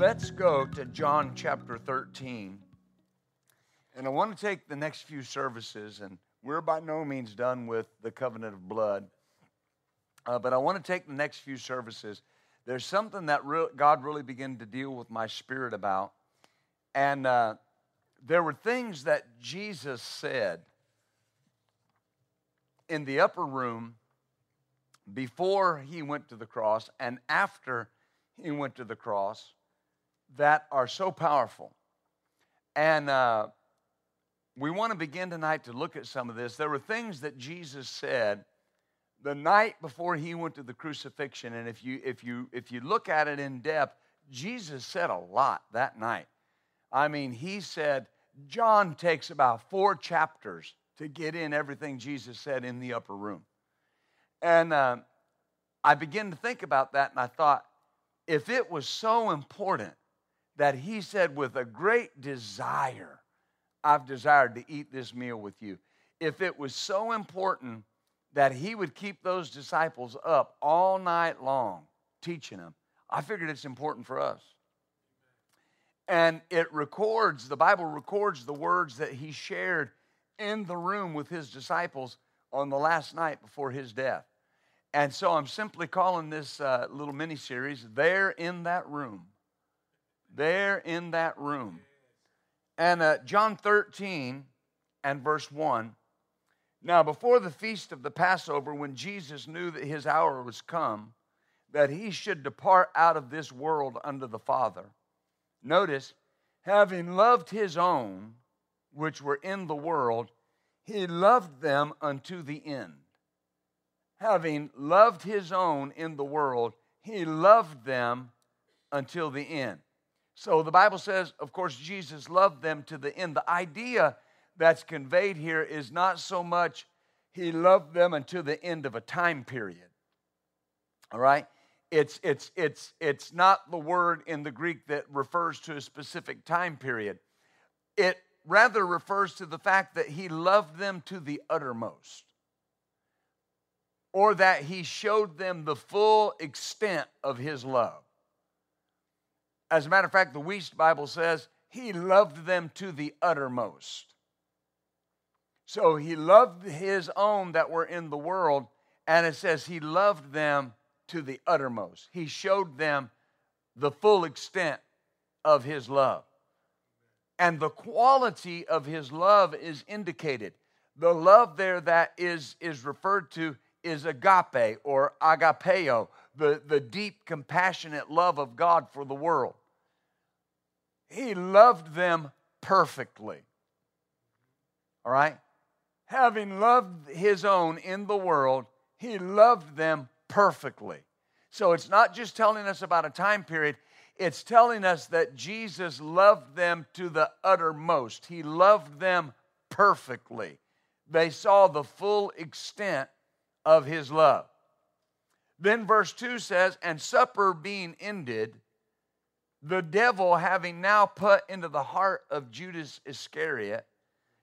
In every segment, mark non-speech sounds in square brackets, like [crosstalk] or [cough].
Let's go to John chapter 13. And I want to take the next few services, and we're by no means done with the covenant of blood. Uh, but I want to take the next few services. There's something that re- God really began to deal with my spirit about. And uh, there were things that Jesus said in the upper room before he went to the cross and after he went to the cross that are so powerful. And uh, we want to begin tonight to look at some of this. There were things that Jesus said the night before he went to the crucifixion. And if you, if you, if you look at it in depth, Jesus said a lot that night. I mean, he said, John takes about four chapters to get in everything Jesus said in the upper room. And uh, I began to think about that, and I thought, if it was so important that he said, with a great desire, I've desired to eat this meal with you. If it was so important that he would keep those disciples up all night long teaching them, I figured it's important for us. And it records, the Bible records the words that he shared in the room with his disciples on the last night before his death. And so I'm simply calling this uh, little mini series, There in That Room there in that room. And uh, John 13 and verse 1. Now, before the feast of the Passover, when Jesus knew that his hour was come, that he should depart out of this world unto the Father, notice, having loved his own which were in the world, he loved them unto the end. Having loved his own in the world, he loved them until the end. So the Bible says, of course, Jesus loved them to the end. The idea that's conveyed here is not so much he loved them until the end of a time period. All right? It's, it's, it's, it's not the word in the Greek that refers to a specific time period. It rather refers to the fact that he loved them to the uttermost, or that he showed them the full extent of his love. As a matter of fact, the Wuest Bible says he loved them to the uttermost. So he loved his own that were in the world, and it says he loved them to the uttermost. He showed them the full extent of his love. And the quality of his love is indicated. The love there that is, is referred to is agape or agapeo, the, the deep, compassionate love of God for the world. He loved them perfectly. All right? Having loved his own in the world, he loved them perfectly. So it's not just telling us about a time period, it's telling us that Jesus loved them to the uttermost. He loved them perfectly. They saw the full extent of his love. Then verse 2 says, And supper being ended, the devil having now put into the heart of Judas Iscariot,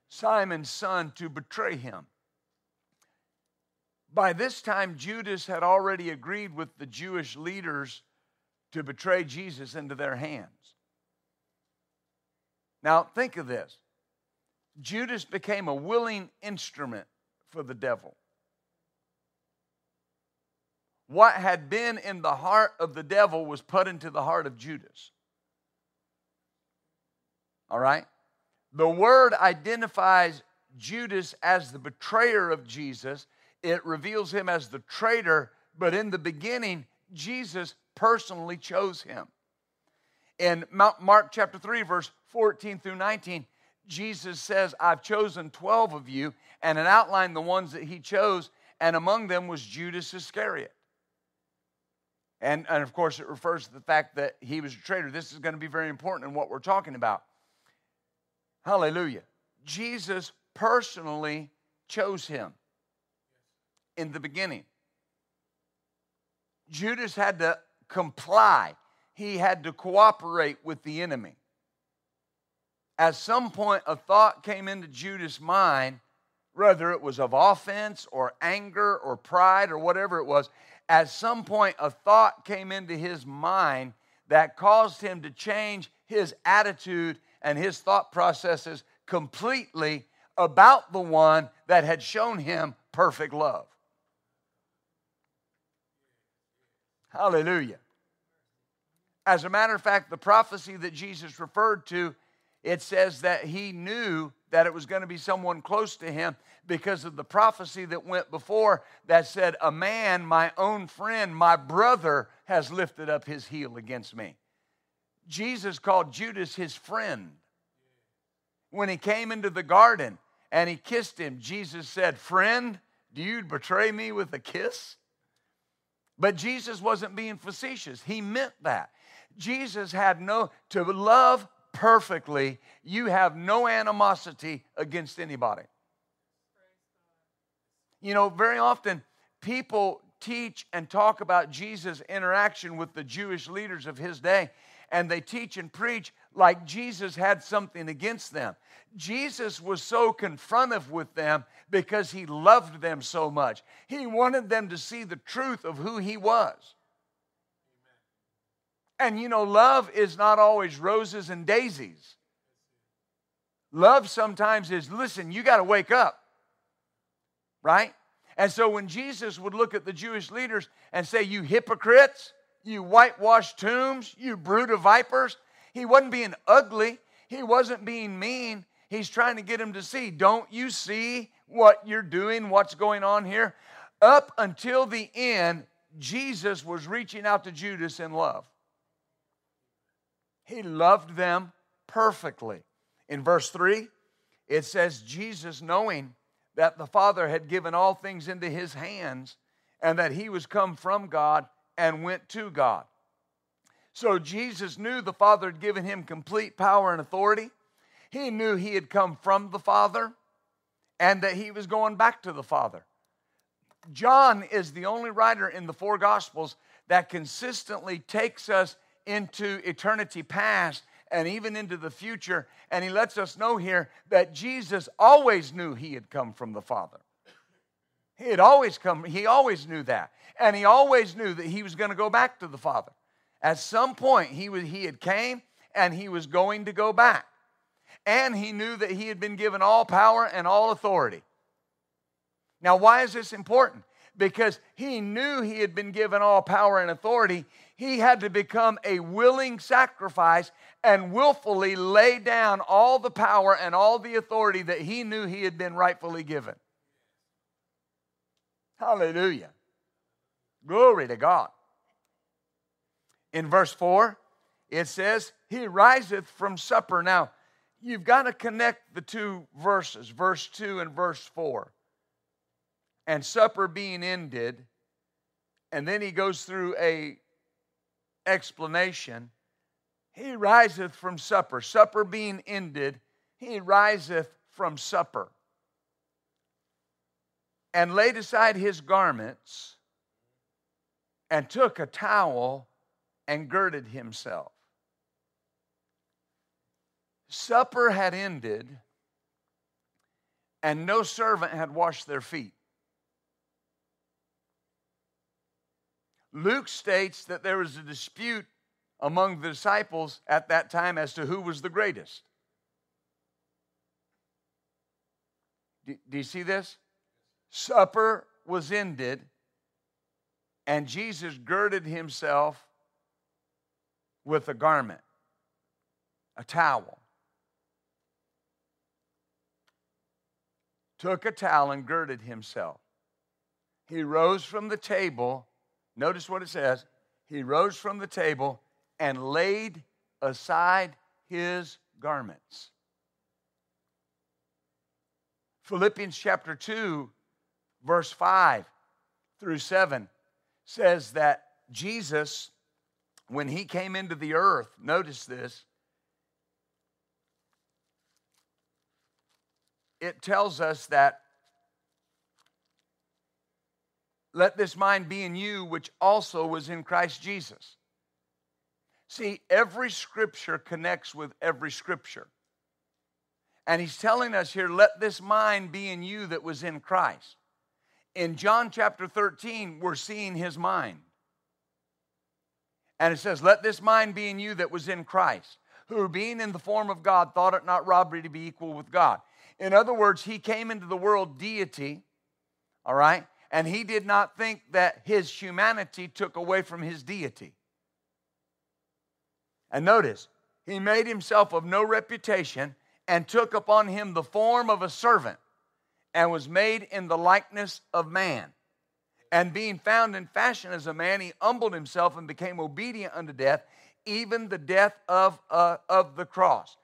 Simon's son, to betray him. By this time, Judas had already agreed with the Jewish leaders to betray Jesus into their hands. Now, think of this Judas became a willing instrument for the devil. What had been in the heart of the devil was put into the heart of Judas. All right? The word identifies Judas as the betrayer of Jesus, it reveals him as the traitor, but in the beginning, Jesus personally chose him. In Mark chapter 3, verse 14 through 19, Jesus says, I've chosen 12 of you, and it outlined the ones that he chose, and among them was Judas Iscariot. And, and of course, it refers to the fact that he was a traitor. This is going to be very important in what we're talking about. Hallelujah. Jesus personally chose him in the beginning. Judas had to comply, he had to cooperate with the enemy. At some point, a thought came into Judas' mind, whether it was of offense or anger or pride or whatever it was. At some point, a thought came into his mind that caused him to change his attitude and his thought processes completely about the one that had shown him perfect love. Hallelujah. As a matter of fact, the prophecy that Jesus referred to, it says that he knew that it was going to be someone close to him because of the prophecy that went before that said, A man, my own friend, my brother, has lifted up his heel against me. Jesus called Judas his friend. When he came into the garden and he kissed him, Jesus said, Friend, do you betray me with a kiss? But Jesus wasn't being facetious. He meant that. Jesus had no, to love perfectly, you have no animosity against anybody. You know, very often people teach and talk about Jesus' interaction with the Jewish leaders of his day, and they teach and preach like Jesus had something against them. Jesus was so confrontive with them because he loved them so much. He wanted them to see the truth of who he was. And you know, love is not always roses and daisies. Love sometimes is listen, you got to wake up, right? And so when Jesus would look at the Jewish leaders and say, You hypocrites, you whitewashed tombs, you brood of vipers, he wasn't being ugly, he wasn't being mean. He's trying to get him to see, Don't you see what you're doing, what's going on here? Up until the end, Jesus was reaching out to Judas in love. He loved them perfectly. In verse 3, it says, Jesus, knowing that the Father had given all things into his hands and that he was come from God and went to God. So Jesus knew the Father had given him complete power and authority. He knew he had come from the Father and that he was going back to the Father. John is the only writer in the four Gospels that consistently takes us into eternity past and even into the future. And he lets us know here that Jesus always knew he had come from the Father. He had always come, he always knew that. And he always knew that he was going to go back to the Father. At some point, he, was, he had came and he was going to go back. And he knew that he had been given all power and all authority. Now, why is this important? Because he knew he had been given all power and authority he had to become a willing sacrifice and willfully lay down all the power and all the authority that he knew he had been rightfully given. Hallelujah. Glory to God. In verse 4, it says, He riseth from supper. Now, you've got to connect the two verses, verse 2 and verse 4. And supper being ended, and then he goes through a explanation, he riseth from supper. Supper being ended, he riseth from supper and laid aside his garments and took a towel and girded himself. Supper had ended, and no servant had washed their feet. Luke states that there was a dispute among the disciples at that time as to who was the greatest. Do, do, you see this? Supper was ended, and Jesus girded himself with a garment, a towel. Took a towel and girded himself. He rose from the table Notice what it says. He rose from the table and laid aside his garments. Philippians chapter 2, verse 5 through 7 says that Jesus, when he came into the earth, notice this, it tells us that let this mind be in you, which also was in Christ Jesus. See, every scripture connects with every scripture. And he's telling us here, let this mind be in you that was in Christ. In John chapter 13, we're seeing his mind. And it says, Let this mind be in you that was in Christ, who being in the form of God thought it not robbery to be equal with God. In other words, he came into the world deity, all right? And he did not think that his humanity took away from his deity. And notice, he made himself of no reputation and took upon him the form of a servant and was made in the likeness of man. And being found in fashion as a man, he humbled himself and became obedient unto death, even the death of, uh, of the cross.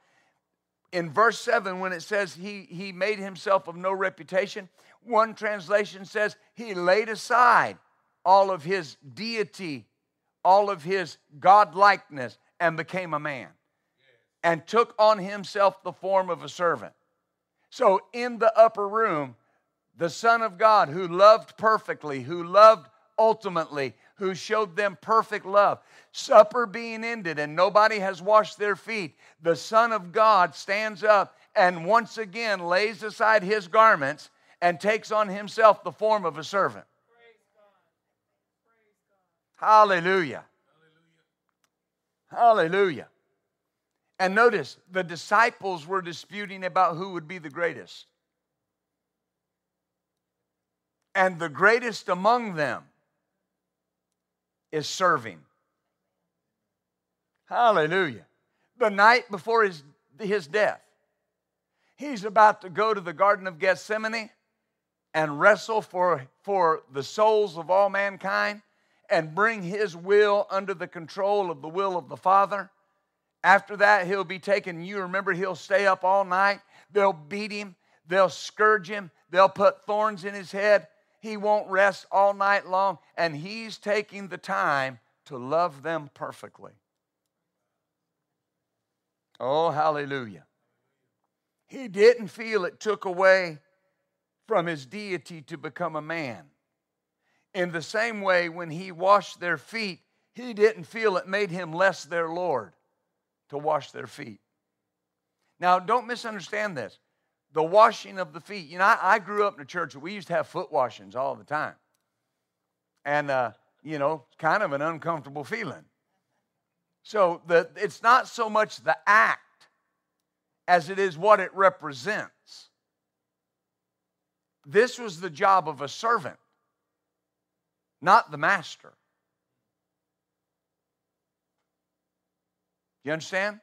In verse 7, when it says he, he made himself of no reputation, one translation says he laid aside all of his deity, all of his godlikeness, and became a man and took on himself the form of a servant. So, in the upper room, the Son of God, who loved perfectly, who loved ultimately, who showed them perfect love. Supper being ended and nobody has washed their feet, the Son of God stands up and once again lays aside his garments and takes on himself the form of a servant. Hallelujah. Hallelujah. And notice, the disciples were disputing about who would be the greatest. And the greatest among them is serving. Hallelujah. The night before his, his death, he's about to go to the Garden of Gethsemane and wrestle for, for the souls of all mankind and bring his will under the control of the will of the Father. After that, he'll be taken. You remember, he'll stay up all night. They'll beat him, they'll scourge him, they'll put thorns in his head. He won't rest all night long, and he's taking the time to love them perfectly. Oh, hallelujah. He didn't feel it took away from his deity to become a man. In the same way, when he washed their feet, he didn't feel it made him less their Lord to wash their feet. Now, don't misunderstand this. The washing of the feet. You know, I, I grew up in a church where we used to have foot washings all the time. And, uh, you know, kind of an uncomfortable feeling. So the, it's not so much the act as it is what it represents. This was the job of a servant, not the master. You understand?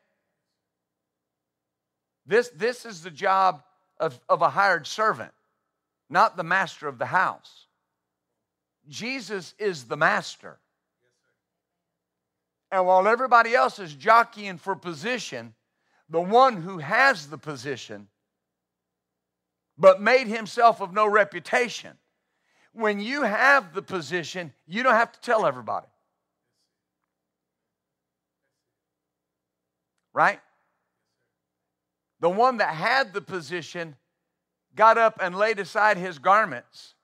This, this is the job of, of a hired servant, not the master of the house. Jesus is the master. And while everybody else is jockeying for position, the one who has the position but made himself of no reputation. When you have the position, you don't have to tell everybody. Right? The one that had the position got up and laid aside his garments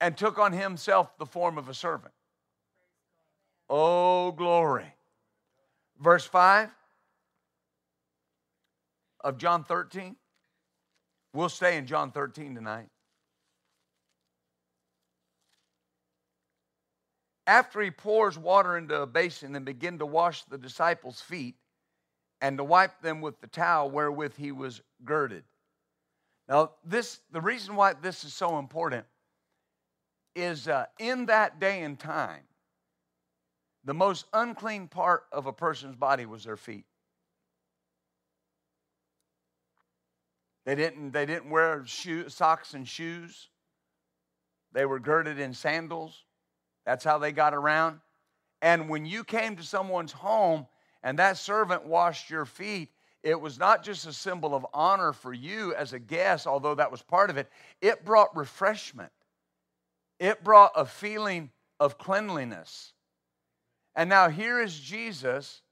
and took on himself the form of a servant. Oh, glory. Verse 5 of John 13. We'll stay in John 13 tonight. After he pours water into a basin and begin to wash the disciples' feet and to wipe them with the towel wherewith he was girded. Now, this the reason why this is so important is uh, in that day and time, the most unclean part of a person's body was their feet. They didn't, they didn't wear shoe, socks and shoes. They were girded in sandals. That's how they got around. And when you came to someone's home and that servant washed your feet, it was not just a symbol of honor for you as a guest, although that was part of it, it brought refreshment. it brought a feeling of cleanliness. And now here is Jesus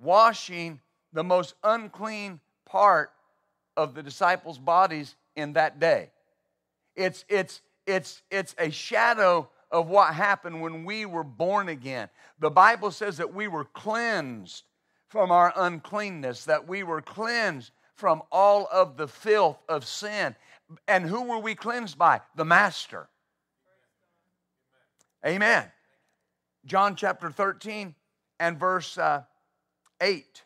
washing the most unclean part of the disciples' bodies in that day. It's, it's, it's, it's a shadow of what happened when we were born again. The Bible says that we were cleansed from our uncleanness, that we were cleansed from all of the filth of sin. And who were we cleansed by? The Master. Amen. John chapter 13 and verse uh, 8.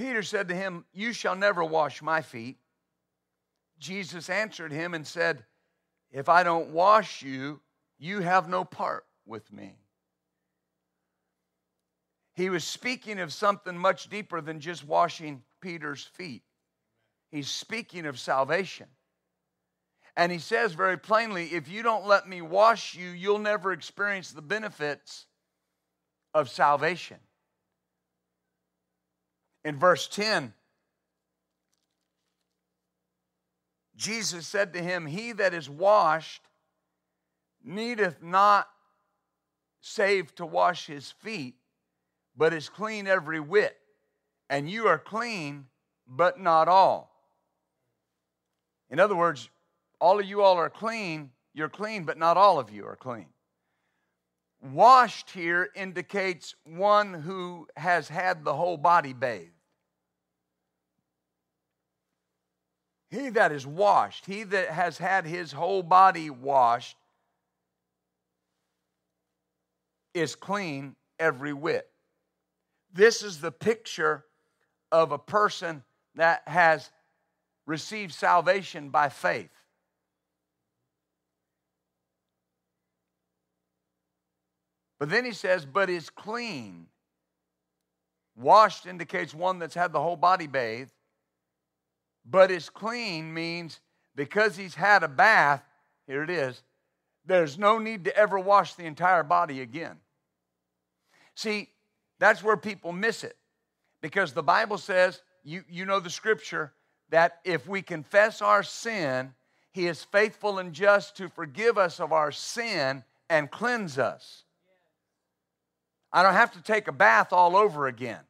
Peter said to him, You shall never wash my feet. Jesus answered him and said, If I don't wash you, you have no part with me. He was speaking of something much deeper than just washing Peter's feet. He's speaking of salvation. And he says very plainly if you don't let me wash you, you'll never experience the benefits of salvation. In verse 10, Jesus said to him, He that is washed needeth not save to wash his feet, but is clean every whit. And you are clean, but not all. In other words, all of you all are clean, you're clean, but not all of you are clean. Washed here indicates one who has had the whole body bathed. He that is washed, he that has had his whole body washed, is clean every whit. This is the picture of a person that has received salvation by faith. But then he says, but is clean. Washed indicates one that's had the whole body bathed. But is clean means because he's had a bath, here it is, there's no need to ever wash the entire body again. See, that's where people miss it. Because the Bible says, you, you know the scripture, that if we confess our sin, he is faithful and just to forgive us of our sin and cleanse us. I don't have to take a bath all over again.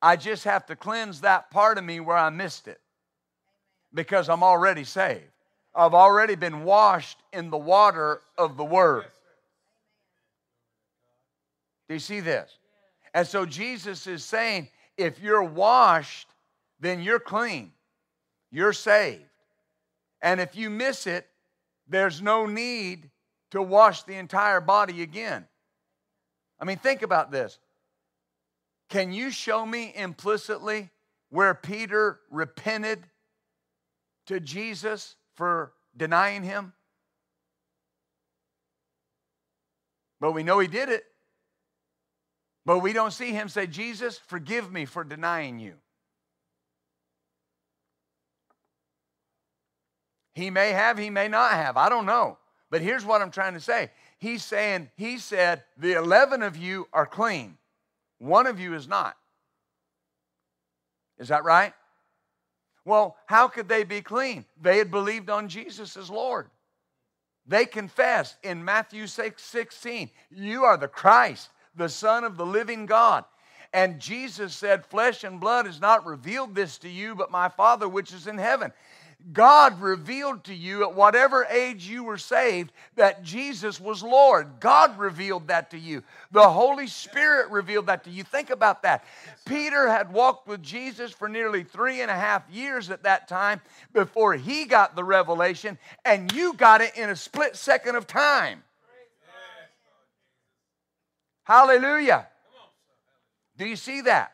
I just have to cleanse that part of me where I missed it because I'm already saved. I've already been washed in the water of the Word. Do you see this? And so Jesus is saying if you're washed, then you're clean, you're saved. And if you miss it, there's no need to wash the entire body again. I mean, think about this. Can you show me implicitly where Peter repented to Jesus for denying him? But we know he did it. But we don't see him say, Jesus, forgive me for denying you. He may have, he may not have. I don't know. But here's what I'm trying to say He's saying, He said, the 11 of you are clean, one of you is not. Is that right? Well, how could they be clean? They had believed on Jesus as Lord. They confessed in Matthew 6 16, You are the Christ, the Son of the living God. And Jesus said, Flesh and blood has not revealed this to you, but my Father which is in heaven. God revealed to you at whatever age you were saved that Jesus was Lord. God revealed that to you. The Holy Spirit revealed that to you. Think about that. Peter had walked with Jesus for nearly three and a half years at that time before he got the revelation, and you got it in a split second of time. Hallelujah. Do you see that?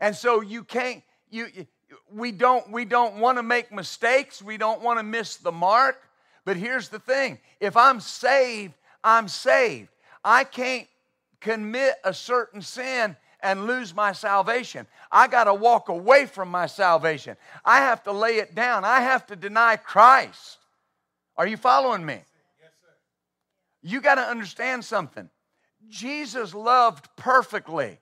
And so you can't, you, we don't we don't want to make mistakes. We don't want to miss the mark. But here's the thing. If i'm saved i'm saved. I can't commit a certain sin and lose my salvation. I got to walk away from my salvation. I have to lay it down. I have to deny christ. Are you following me? Yes, sir. you got to understand something. Jesus loved perfectly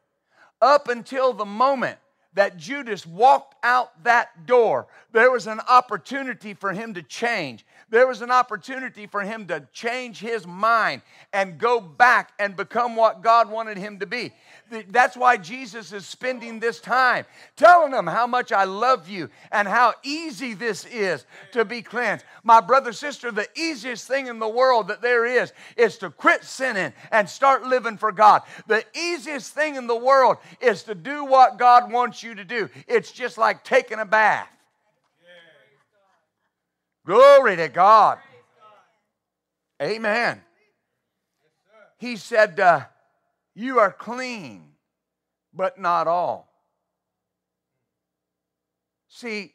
up until the moment that Judas walked out that door, there was an opportunity for him to change. There was an opportunity for him to change his mind and go back and become what God wanted him to be. That's why Jesus is spending this time telling them how much I love you and how easy this is to be cleansed. My brother, sister, the easiest thing in the world that there is is to quit sinning and start living for God. The easiest thing in the world is to do what God wants you to do. It's just like taking a bath. Glory to God. Amen. He said, uh, You are clean, but not all. See,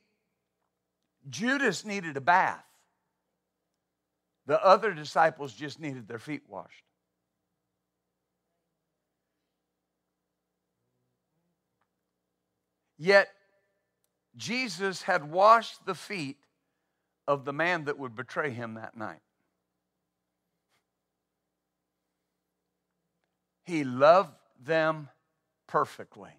Judas needed a bath, the other disciples just needed their feet washed. Yet, Jesus had washed the feet of the man that would betray him that night. He loved them perfectly.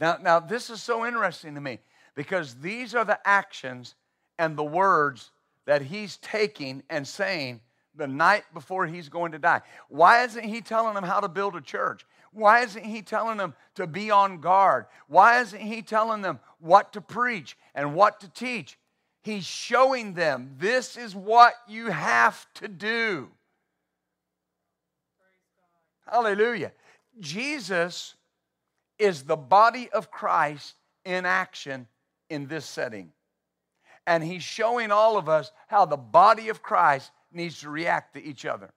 Now, now, this is so interesting to me because these are the actions and the words that he's taking and saying the night before he's going to die. Why isn't he telling them how to build a church? Why isn't he telling them to be on guard? Why isn't he telling them what to preach and what to teach? He's showing them this is what you have to do. Hallelujah. Jesus is the body of Christ in action in this setting. And he's showing all of us how the body of Christ needs to react to each other.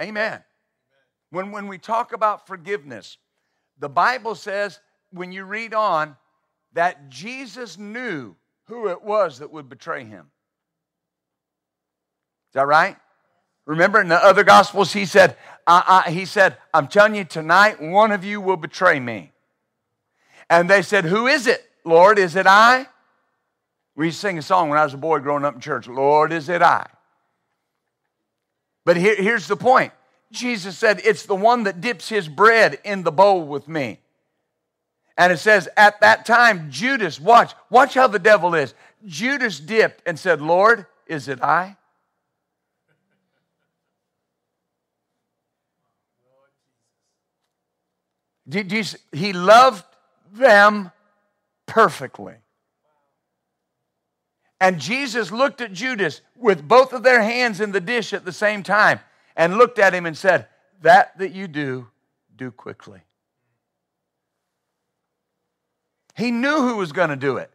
Amen. When, when we talk about forgiveness, the Bible says, when you read on, that Jesus knew who it was that would betray him. Is that right? Remember in the other gospels, he said, I, I, he said, I'm telling you tonight, one of you will betray me. And they said, Who is it, Lord? Is it I? We used to sing a song when I was a boy growing up in church Lord, is it I? But here, here's the point Jesus said, It's the one that dips his bread in the bowl with me. And it says, At that time, Judas, watch, watch how the devil is. Judas dipped and said, Lord, is it I? He loved them perfectly. And Jesus looked at Judas with both of their hands in the dish at the same time and looked at him and said, That that you do, do quickly. He knew who was going to do it.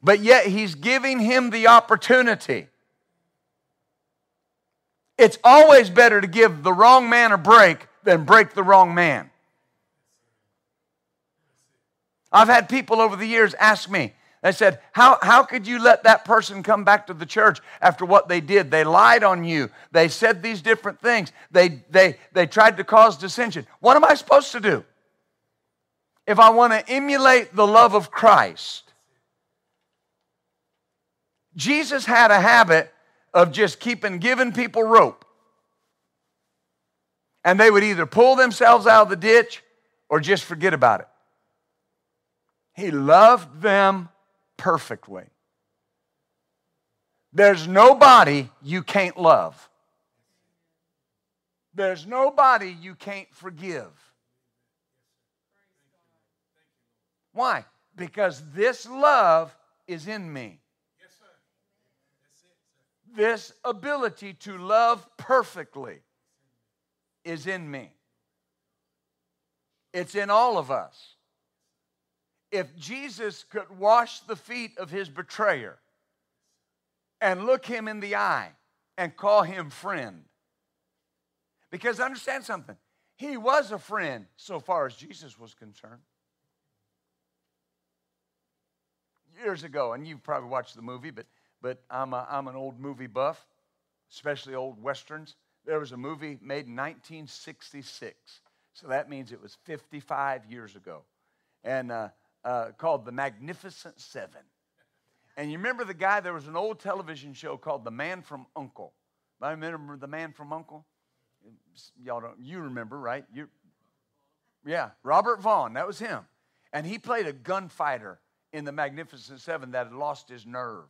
But yet he's giving him the opportunity. It's always better to give the wrong man a break than break the wrong man. I've had people over the years ask me, they said, how, how could you let that person come back to the church after what they did? They lied on you. They said these different things. They, they, they tried to cause dissension. What am I supposed to do? If I want to emulate the love of Christ, Jesus had a habit of just keeping giving people rope. And they would either pull themselves out of the ditch or just forget about it. He loved them perfectly. There's nobody you can't love. There's nobody you can't forgive. Why? Because this love is in me. This ability to love perfectly is in me. It's in all of us if Jesus could wash the feet of his betrayer and look him in the eye and call him friend. Because understand something, he was a friend so far as Jesus was concerned. Years ago, and you've probably watched the movie, but, but I'm, a, I'm an old movie buff, especially old westerns. There was a movie made in 1966. So that means it was 55 years ago. And uh, uh, called The Magnificent Seven. And you remember the guy, there was an old television show called The Man from Uncle. I remember the man from Uncle. Y'all don't, you remember, right? You, yeah, Robert Vaughn, that was him. And he played a gunfighter in the Magnificent Seven that had lost his nerve.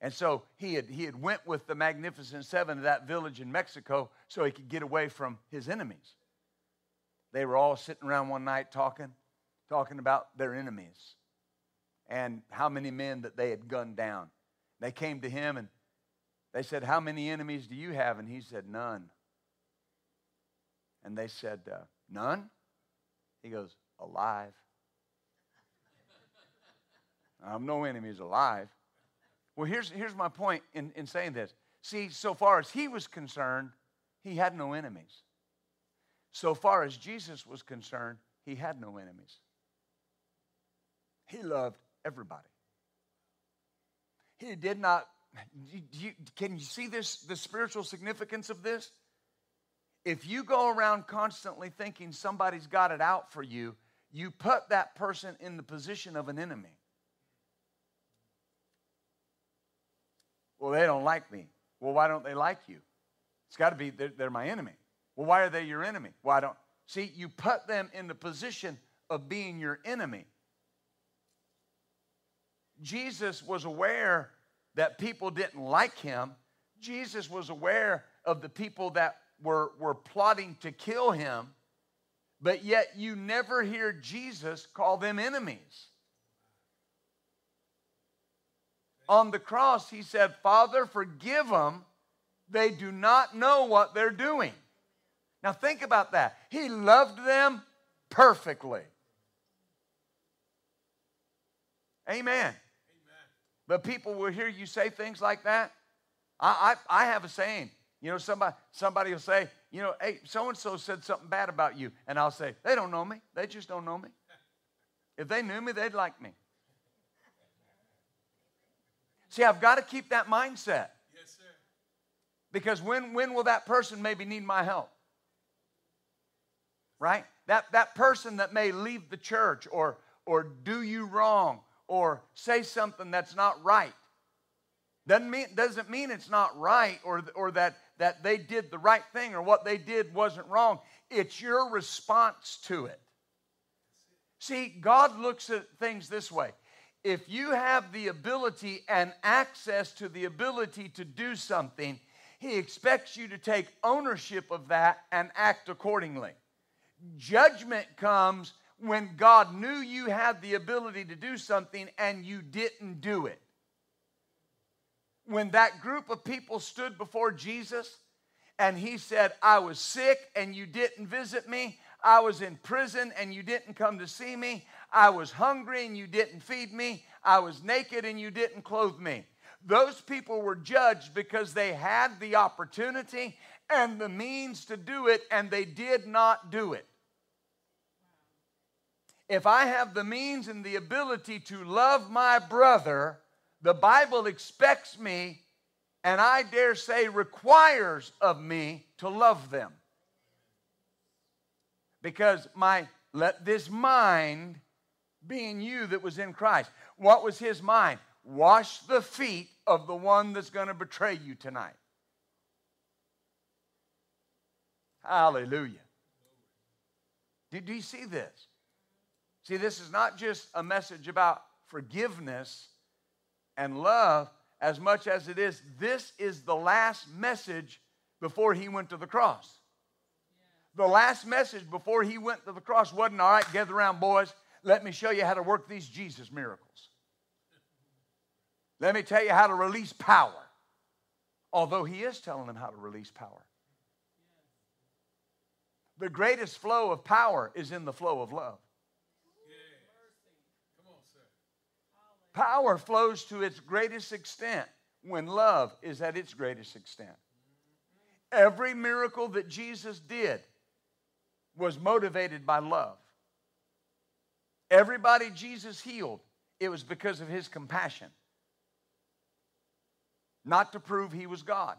And so he had, he had went with the Magnificent Seven to that village in Mexico so he could get away from his enemies. They were all sitting around one night talking, talking about their enemies and how many men that they had gunned down. They came to him and they said, How many enemies do you have? And he said, None. And they said, uh, None? He goes, Alive. I have no enemies alive. Well, here's, here's my point in, in saying this. See, so far as he was concerned, he had no enemies. So far as Jesus was concerned, he had no enemies. He loved everybody. He did not. You, can you see this, the spiritual significance of this? If you go around constantly thinking somebody's got it out for you, you put that person in the position of an enemy. Well, they don't like me. Well, why don't they like you? It's got to be they're, they're, my enemy. Well, why are they your enemy? Why don't see you put them in the position of being your enemy. Jesus was aware that people didn't like him. Jesus was aware of the people that were, were plotting to kill him, but yet you never hear Jesus call them enemies. On the cross, he said, Father, forgive them. They do not know what they're doing. Now, think about that. He loved them perfectly. Amen. But people will hear you say things like that. I, I, I have a saying. You know, somebody, somebody will say, you know, hey, so and so said something bad about you. And I'll say, they don't know me. They just don't know me. If they knew me, they'd like me. See, I've got to keep that mindset. Yes, sir. Because when, when will that person maybe need my help? Right? That, that person that may leave the church or, or do you wrong or say something that's not right. Doesn't mean, doesn't mean it's not right or, or that, that they did the right thing or what they did wasn't wrong. It's your response to it. See, God looks at things this way. If you have the ability and access to the ability to do something, He expects you to take ownership of that and act accordingly. Judgment comes when God knew you had the ability to do something and you didn't do it. When that group of people stood before Jesus and he said, I was sick and you didn't visit me, I was in prison and you didn't come to see me, I was hungry and you didn't feed me, I was naked and you didn't clothe me. Those people were judged because they had the opportunity and the means to do it and they did not do it if I have the means and the ability to love my brother, the Bible expects me, and I dare say requires of me to love them. Because my let this mind be in you that was in Christ. What was his mind? Wash the feet of the one that's going to betray you tonight. Hallelujah. Did you see this? See, this is not just a message about forgiveness and love as much as it is, this is the last message before he went to the cross. The last message before he went to the cross wasn't, all right, gather around, boys. Let me show you how to work these Jesus miracles. Let me tell you how to release power. Although he is telling them how to release power. The greatest flow of power is in the flow of love. Power flows to its greatest extent when love is at its greatest extent. Every miracle that Jesus did was motivated by love. Everybody Jesus healed, it was because of his compassion, not to prove he was God.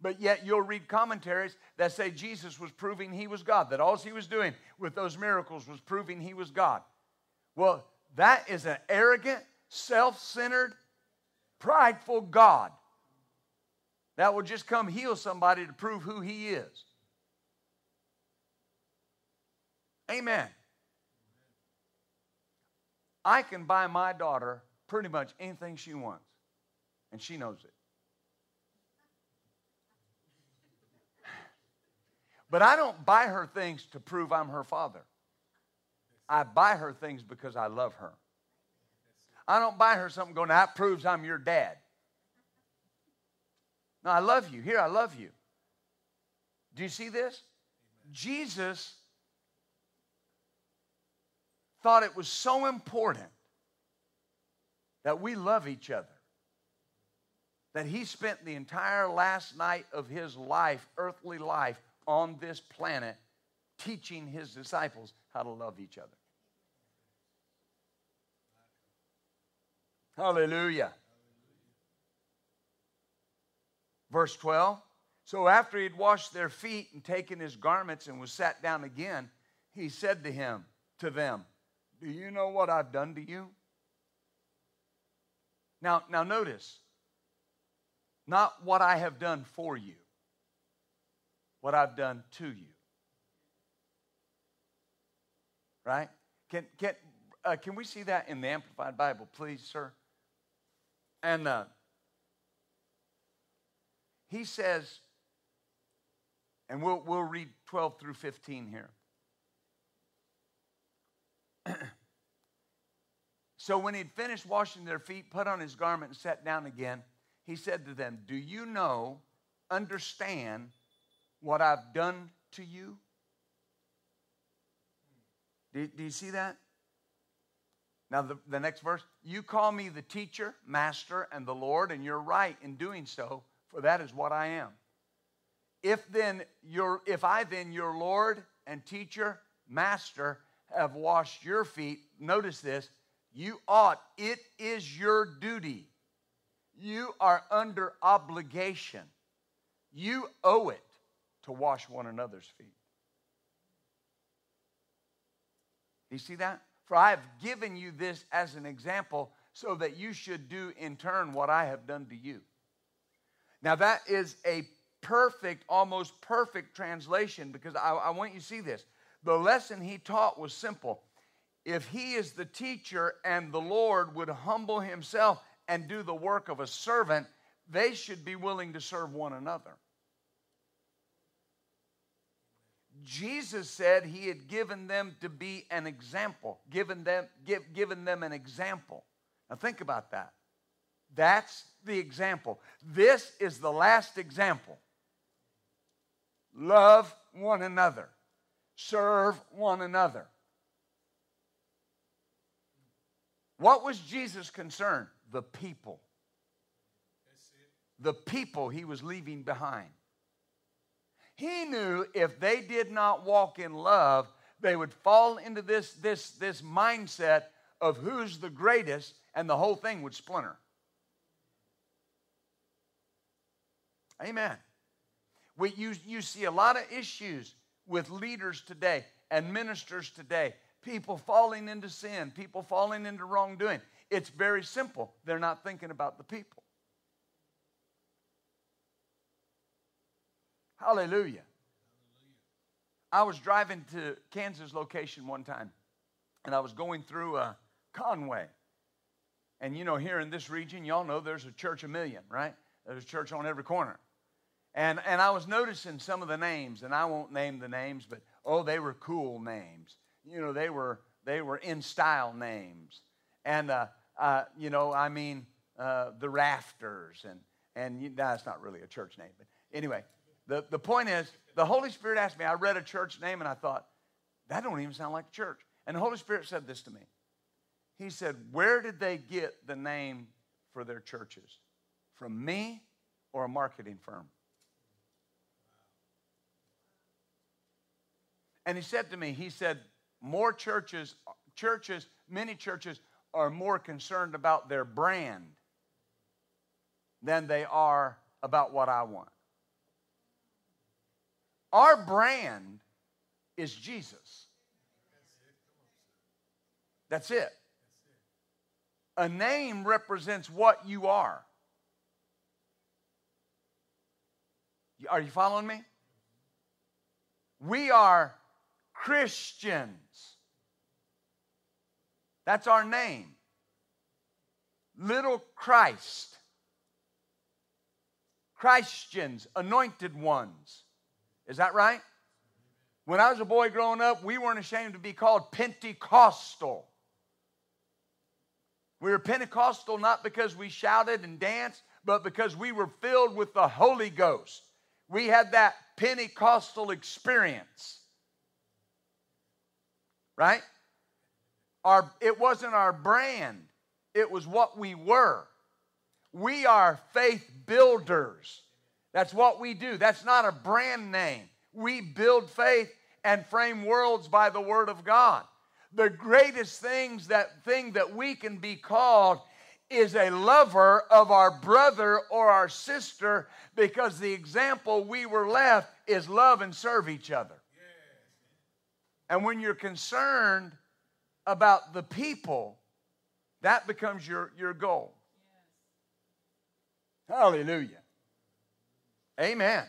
But yet you'll read commentaries that say Jesus was proving he was God, that all he was doing with those miracles was proving he was God. Well, that is an arrogant, self centered, prideful God. that will just come heal somebody to prove who He is. Amen. I can buy my daughter pretty much anything she wants, and she knows it. But I don't buy her things to prove I'm her father. I buy her things because I love her. I don't buy her something going, that proves I'm your dad. No, I love you. Here, I love you. Do you see this? Jesus thought it was so important that we love each other that he spent the entire last night of his life, earthly life, on this planet teaching his disciples how to love each other. Hallelujah. Verse 12. So after he'd washed their feet and taken his garments and was sat down again, he said to him, to them, Do you know what I've done to you? Now, now notice, not what I have done for you, what I've done to you. Right? Can, can, uh, can we see that in the Amplified Bible, please, sir? And uh, he says, and we'll, we'll read 12 through 15 here. [clears throat] so when he'd finished washing their feet, put on his garment, and sat down again, he said to them, Do you know, understand what I've done to you? Do, do you see that? Now, the, the next verse you call me the teacher, master, and the Lord, and you're right in doing so, for that is what I am. If then your if I then your Lord and teacher, master, have washed your feet, notice this, you ought, it is your duty. You are under obligation. You owe it to wash one another's feet. Do you see that? For I have given you this as an example so that you should do in turn what I have done to you. Now, that is a perfect, almost perfect translation because I, I, want you to see this. The lesson he taught was simple. If he is the teacher and the Lord would humble himself and do the work of a servant, they should be willing to serve one another. Jesus said he had given them to be an example, given them, give, given them an example. Now think about that. That's the example. This is the last example. Love one another, serve one another. What was Jesus' concern? The people. The people he was leaving behind. He knew if they did not walk in love, they would fall into this, this, this mindset of who's the greatest, and the whole thing would splinter. Amen. We, you, you see a lot of issues with leaders today and ministers today. People falling into sin, people falling into wrongdoing. It's very simple. They're not thinking about the people. Hallelujah. I was driving to Kansas location one time, and I was going through uh, Conway. And you know, here in this region, y'all know there's a church a million, right? There's a church on every corner. And, and I was noticing some of the names, and I won't name the names, but oh, they were cool names. You know, they were, they were in style names. And, uh, uh, you know, I mean, uh, the Rafters, and, and you, that's not really a church name, but anyway, the, the point is, the Holy Spirit asked me, I read a church name and I thought, that don't even sound like a church. And the Holy Spirit said this to me. He said, Where did they get the name for their churches? From me or a marketing firm? And he said to me, he said, more churches, churches, many churches are more concerned about their brand than they are about what I want. Our brand is Jesus. That's it. A name represents what you are. Are you following me? We are Christians. That's our name. Little Christ. Christians, anointed ones. Is that right? When I was a boy growing up, we weren't ashamed to be called Pentecostal. We were Pentecostal not because we shouted and danced, but because we were filled with the Holy Ghost. We had that Pentecostal experience. Right? Our, it wasn't our brand, it was what we were. We are faith builders. That's what we do. That's not a brand name. We build faith and frame worlds by the word of God the greatest things that thing that we can be called is a lover of our brother or our sister because the example we were left is love and serve each other. And when you're concerned about the people, that becomes your, your goal. Hallelujah. Amen.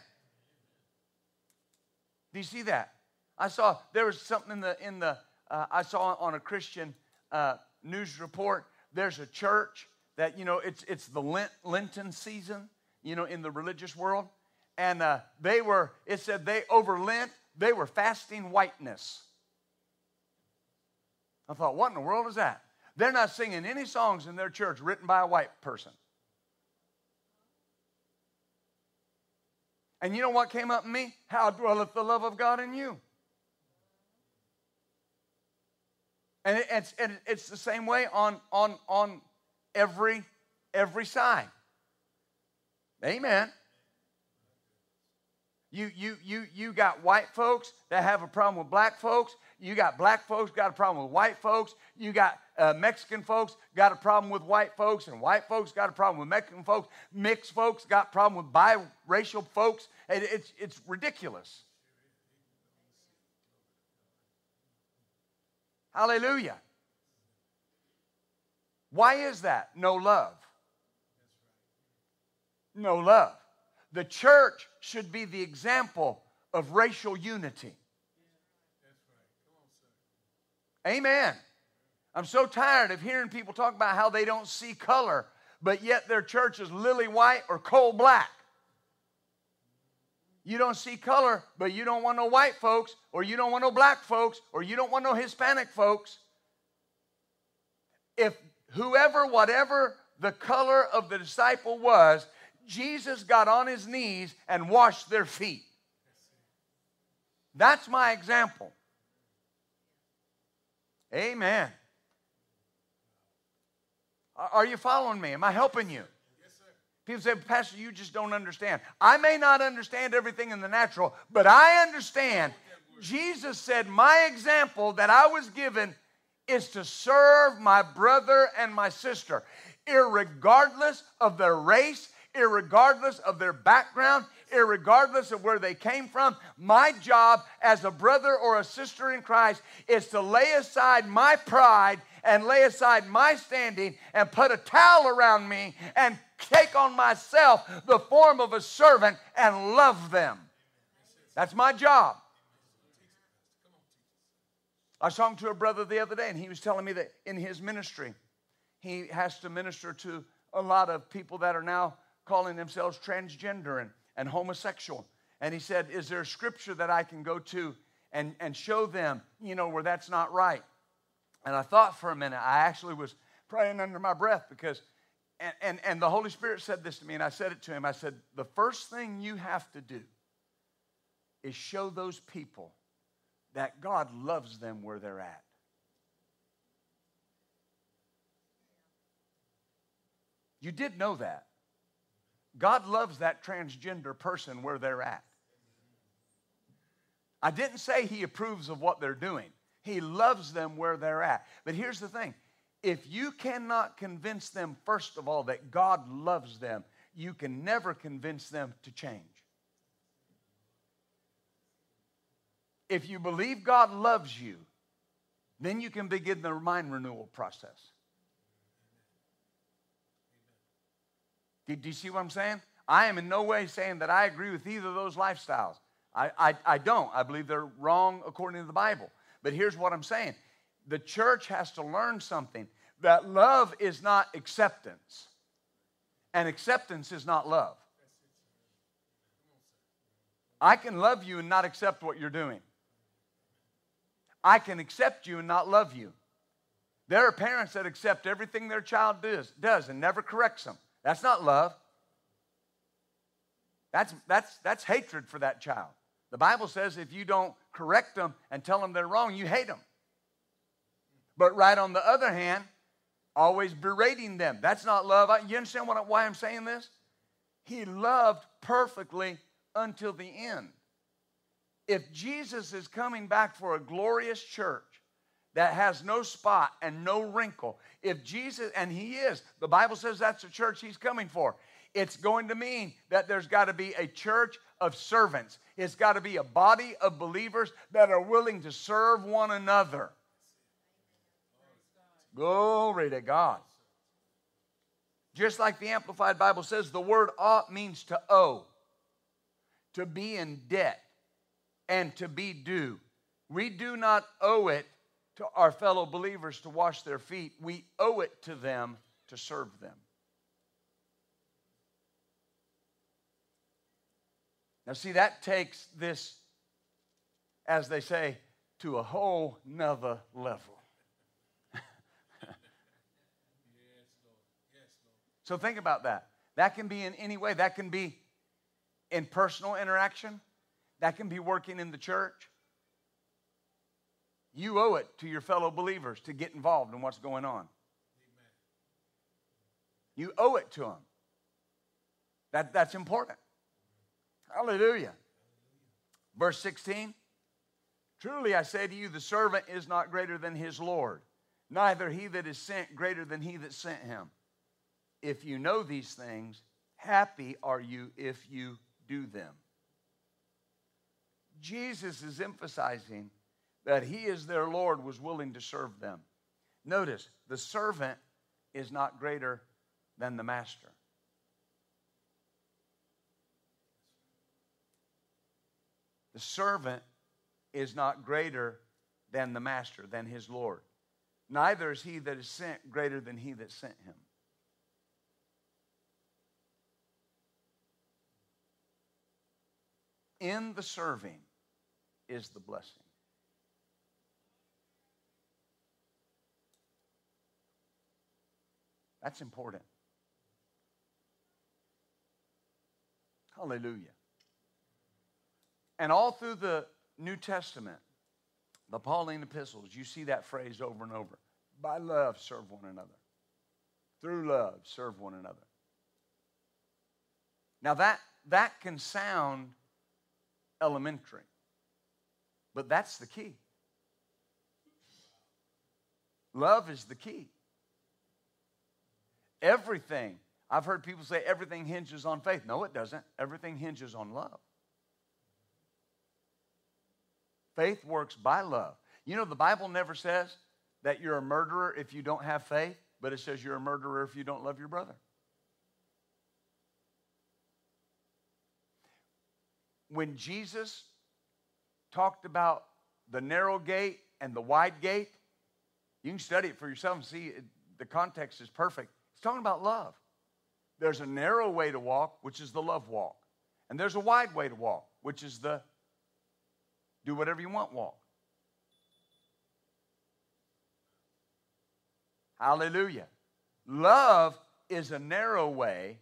Do you see that? I saw there was something in the in the uh, I saw on a Christian uh, news report, there's a church that, you know, it's, it's the Lent, Lenten season, you know, in the religious world. And uh, they were, it said they, over Lent, they were fasting whiteness. I thought, what in the world is that? They're not singing any songs in their church written by a white person. And you know what came up in me? How dwelleth the love of God in you? And it's, it's the same way on, on, on every, every side. Amen. You, you, you, you got white folks that have a problem with black folks. You got black folks got a problem with white folks. You got uh, Mexican folks got a problem with white folks, and white folks got a problem with Mexican folks. Mixed folks got a problem with biracial folks. It, it's, it's ridiculous. Hallelujah. Why is that? No love. No love. The church should be the example of racial unity. Amen. I'm so tired of hearing people talk about how they don't see color, but yet their church is lily white or coal black. You don't see color, but you don't want no white folks, or you don't want no black folks, or you don't want no Hispanic folks. If whoever, whatever the color of the disciple was, Jesus got on his knees and washed their feet. That's my example. Amen. Are you following me? Am I helping you? People say, Pastor, you just don't understand. I may not understand everything in the natural, but I understand. Jesus said, My example that I was given is to serve my brother and my sister, regardless of their race, regardless of their background, regardless of where they came from. My job as a brother or a sister in Christ is to lay aside my pride and lay aside my standing and put a towel around me and take on myself the form of a servant and love them. That's my job. I talking to a brother the other day, and he was telling me that in his ministry, he has to minister to a lot of people that are now calling themselves transgender and, and homosexual. And he said, Is there a scripture that I can go to and, and show them, you know, where that's not right? And I thought for a minute, I actually was praying under my breath because and, and, and the Holy Spirit said this to me, and I said it to him. I said, The first thing you have to do is show those people that God loves them where they're at. You did know that. God loves that transgender person where they're at. I didn't say he approves of what they're doing. He loves them where they're at. But here's the thing if you cannot convince them, first of all, that God loves them, you can never convince them to change. If you believe God loves you, then you can begin the mind renewal process. Do, you see what I'm saying? I am in no way saying that I agree with either of those lifestyles. I, I, I don't. I believe they're wrong according to the Bible. But here's what I'm saying the church has to learn something that love is not acceptance, and acceptance is not love. I can love you and not accept what you're doing. I can accept you and not love you. There are parents that accept everything their child does, does and never corrects them. That's not love. That's, that's, that's hatred for that child. The Bible says if you don't correct them and tell them they're wrong, you hate them. But right on the other hand, always berating them. That's not love. You understand what, why I'm saying this? He loved perfectly until the end. If Jesus is coming back for a glorious church that has no spot and no wrinkle, if Jesus, and He is, the Bible says that's the church He's coming for. It's going to mean that there's got to be a church of servants. It's got to be a body of believers that are willing to serve one another. Glory to God. Just like the Amplified Bible says, the word ought means to owe to be in debt and to be due. We do not owe it to our fellow believers to wash their feet, we owe it to them to serve them. Now, see, that takes this, as they say, to a whole nother level. so think about that. That can be in any way. That can be in personal interaction, that can be working in the church. You owe it to your fellow believers to get involved in what's going on. Amen. You owe it to them. That, that's important. Hallelujah. Verse 16 Truly I say to you, the servant is not greater than his Lord, neither he that is sent greater than he that sent him. If you know these things, happy are you if you do them. Jesus is emphasizing that he, is their Lord, was willing to serve them. Notice, the servant is not greater than the master. The servant is not greater than the master, than his Lord. Neither is he that is sent greater than he that sent him. in the serving is the blessing. That's important. Hallelujah. And all through the New Testament, the Pauline epistles, you see that phrase over and over. By love, serve one another. Through love, serve one another. Now that that can sound elementary. But that's the key. Love is the key. Everything, I've heard people say everything hinges on faith. No, it doesn't. Everything hinges on love. Faith works by love. You know, the Bible never says that you're a murderer if you don't have faith, but it says you're a murderer if you don't love your brother. when Jesus talked about the narrow gate and the wide gate, you can study it for yourself and see it, the context is perfect. He's talking about love. There's a narrow way to walk, which is the love walk. And there's a wide way to walk, which is the do whatever you want walk. Hallelujah. Love is a narrow way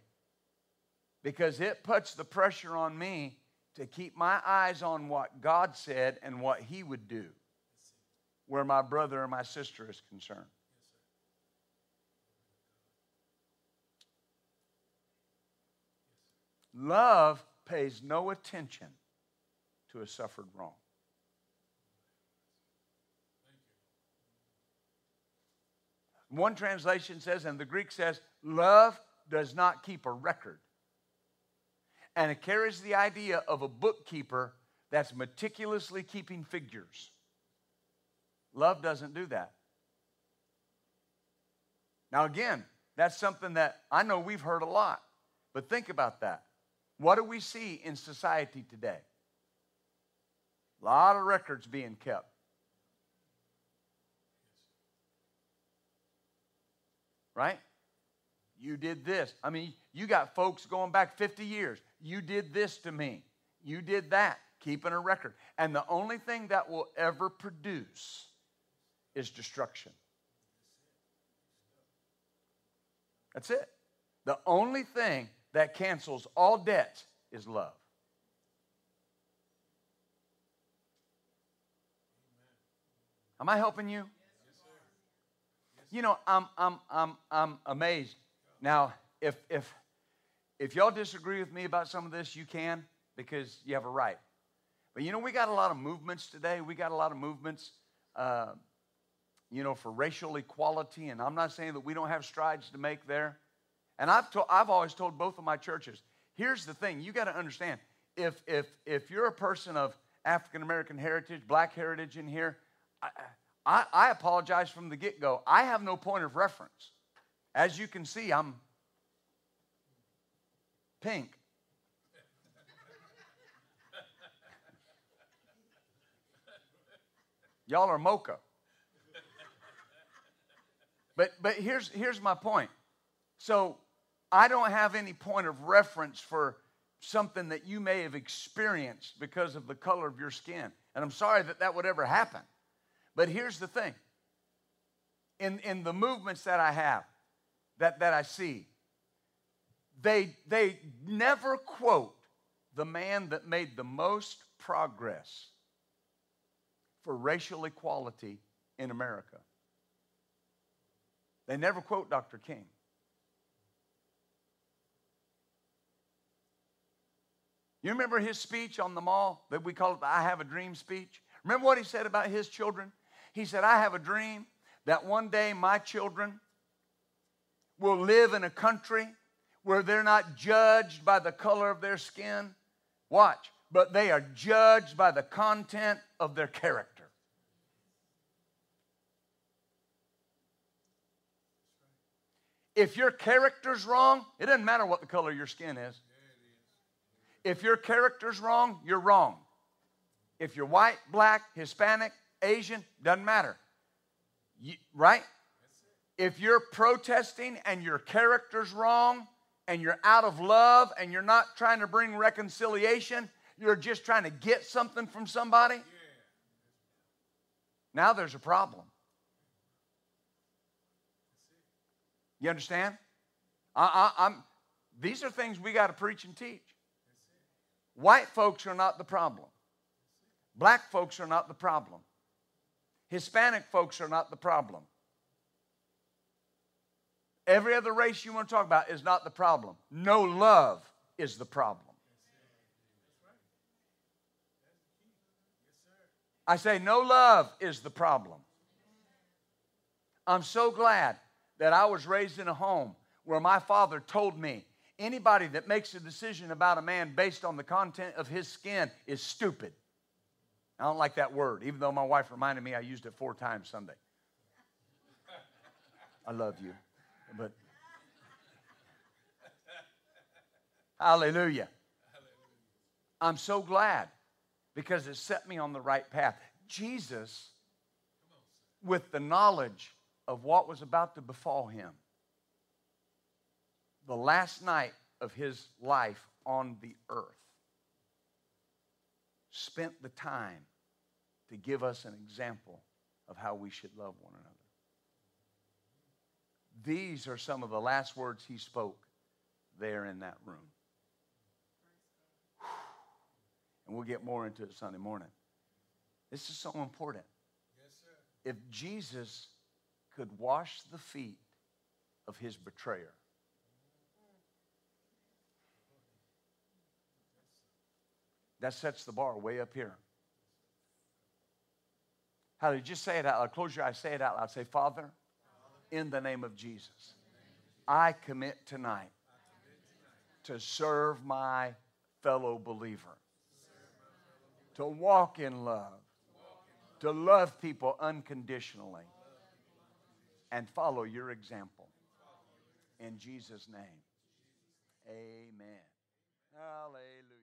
because it puts the pressure on me to keep my eyes on what God said and what He would do where my brother or my sister is concerned. Love pays no attention to a suffered wrong. One translation says, and the Greek says, love does not keep a record and it carries the idea of a bookkeeper that's meticulously keeping figures. Love doesn't do that. Now, again, that's something that I know we've heard a lot, but think about that. What do we see in society today? A lot of records being kept. Right? You did this. I mean, you got folks going back 50 years. You did this to me. You did that. Keeping a record. And the only thing that will ever produce is destruction. That's it. The only thing that cancels all debts is love. Am I helping you? You know, I'm, I'm, I'm, I'm amazed. Now, if, if, if y'all disagree with me about some of this, you can because you have a right. But you know, we got a lot of movements today. We got a lot of movements, uh, you know, for racial equality. And I'm not saying that we don't have strides to make there. And I've, to, I've always told both of my churches here's the thing you got to understand if, if, if you're a person of African American heritage, black heritage in here, I, I, I apologize from the get go. I have no point of reference. As you can see, I'm pink. Y'all are mocha. But, but here's, here's my point. So I don't have any point of reference for something that you may have experienced because of the color of your skin. And I'm sorry that that would ever happen. But here's the thing in, in the movements that I have, that, that I see, they, they never quote the man that made the most progress for racial equality in America. They never quote Dr. King. You remember his speech on the mall that we call it the I Have a Dream speech? Remember what he said about his children? He said, I have a dream that one day my children will live in a country where they're not judged by the color of their skin. Watch, but they are judged by the content of their character. If your character's wrong, it doesn't matter what the color of your skin is. If your character's wrong, you're wrong. If you're white, black, Hispanic, Asian, doesn't matter. You, right? If you're protesting and your character's wrong and you're out of love and you're not trying to bring reconciliation, you're just trying to get something from somebody, now there's a problem. You understand? I, I, these are things we got to preach and teach. White folks are not the problem. Black folks are not the problem. Hispanic folks are not the problem. Every other race you want to talk about is not the problem. No love is the problem. I say, no love is the problem. I'm so glad that I was raised in a home where my father told me Anybody that makes a decision about a man based on the content of his skin is stupid. I don't like that word, even though my wife reminded me I used it four times Sunday. I love you, but hallelujah. I'm so glad because it set me on the right path. Jesus, with the knowledge of what was about to befall him, the last night of his life on the earth, spent the time to give us an example of how we should love one another. These are some of the last words he spoke there in that room. And we'll get more into it Sunday morning. This is so important. Yes, if Jesus could wash the feet of his betrayer, That sets the bar way up here. How do you just say it out loud? Close your eyes, say it out loud. Say, Father, in the name of Jesus, I commit tonight to serve my fellow believer, to walk in love, to love people unconditionally, and follow your example. In Jesus' name, amen. Hallelujah.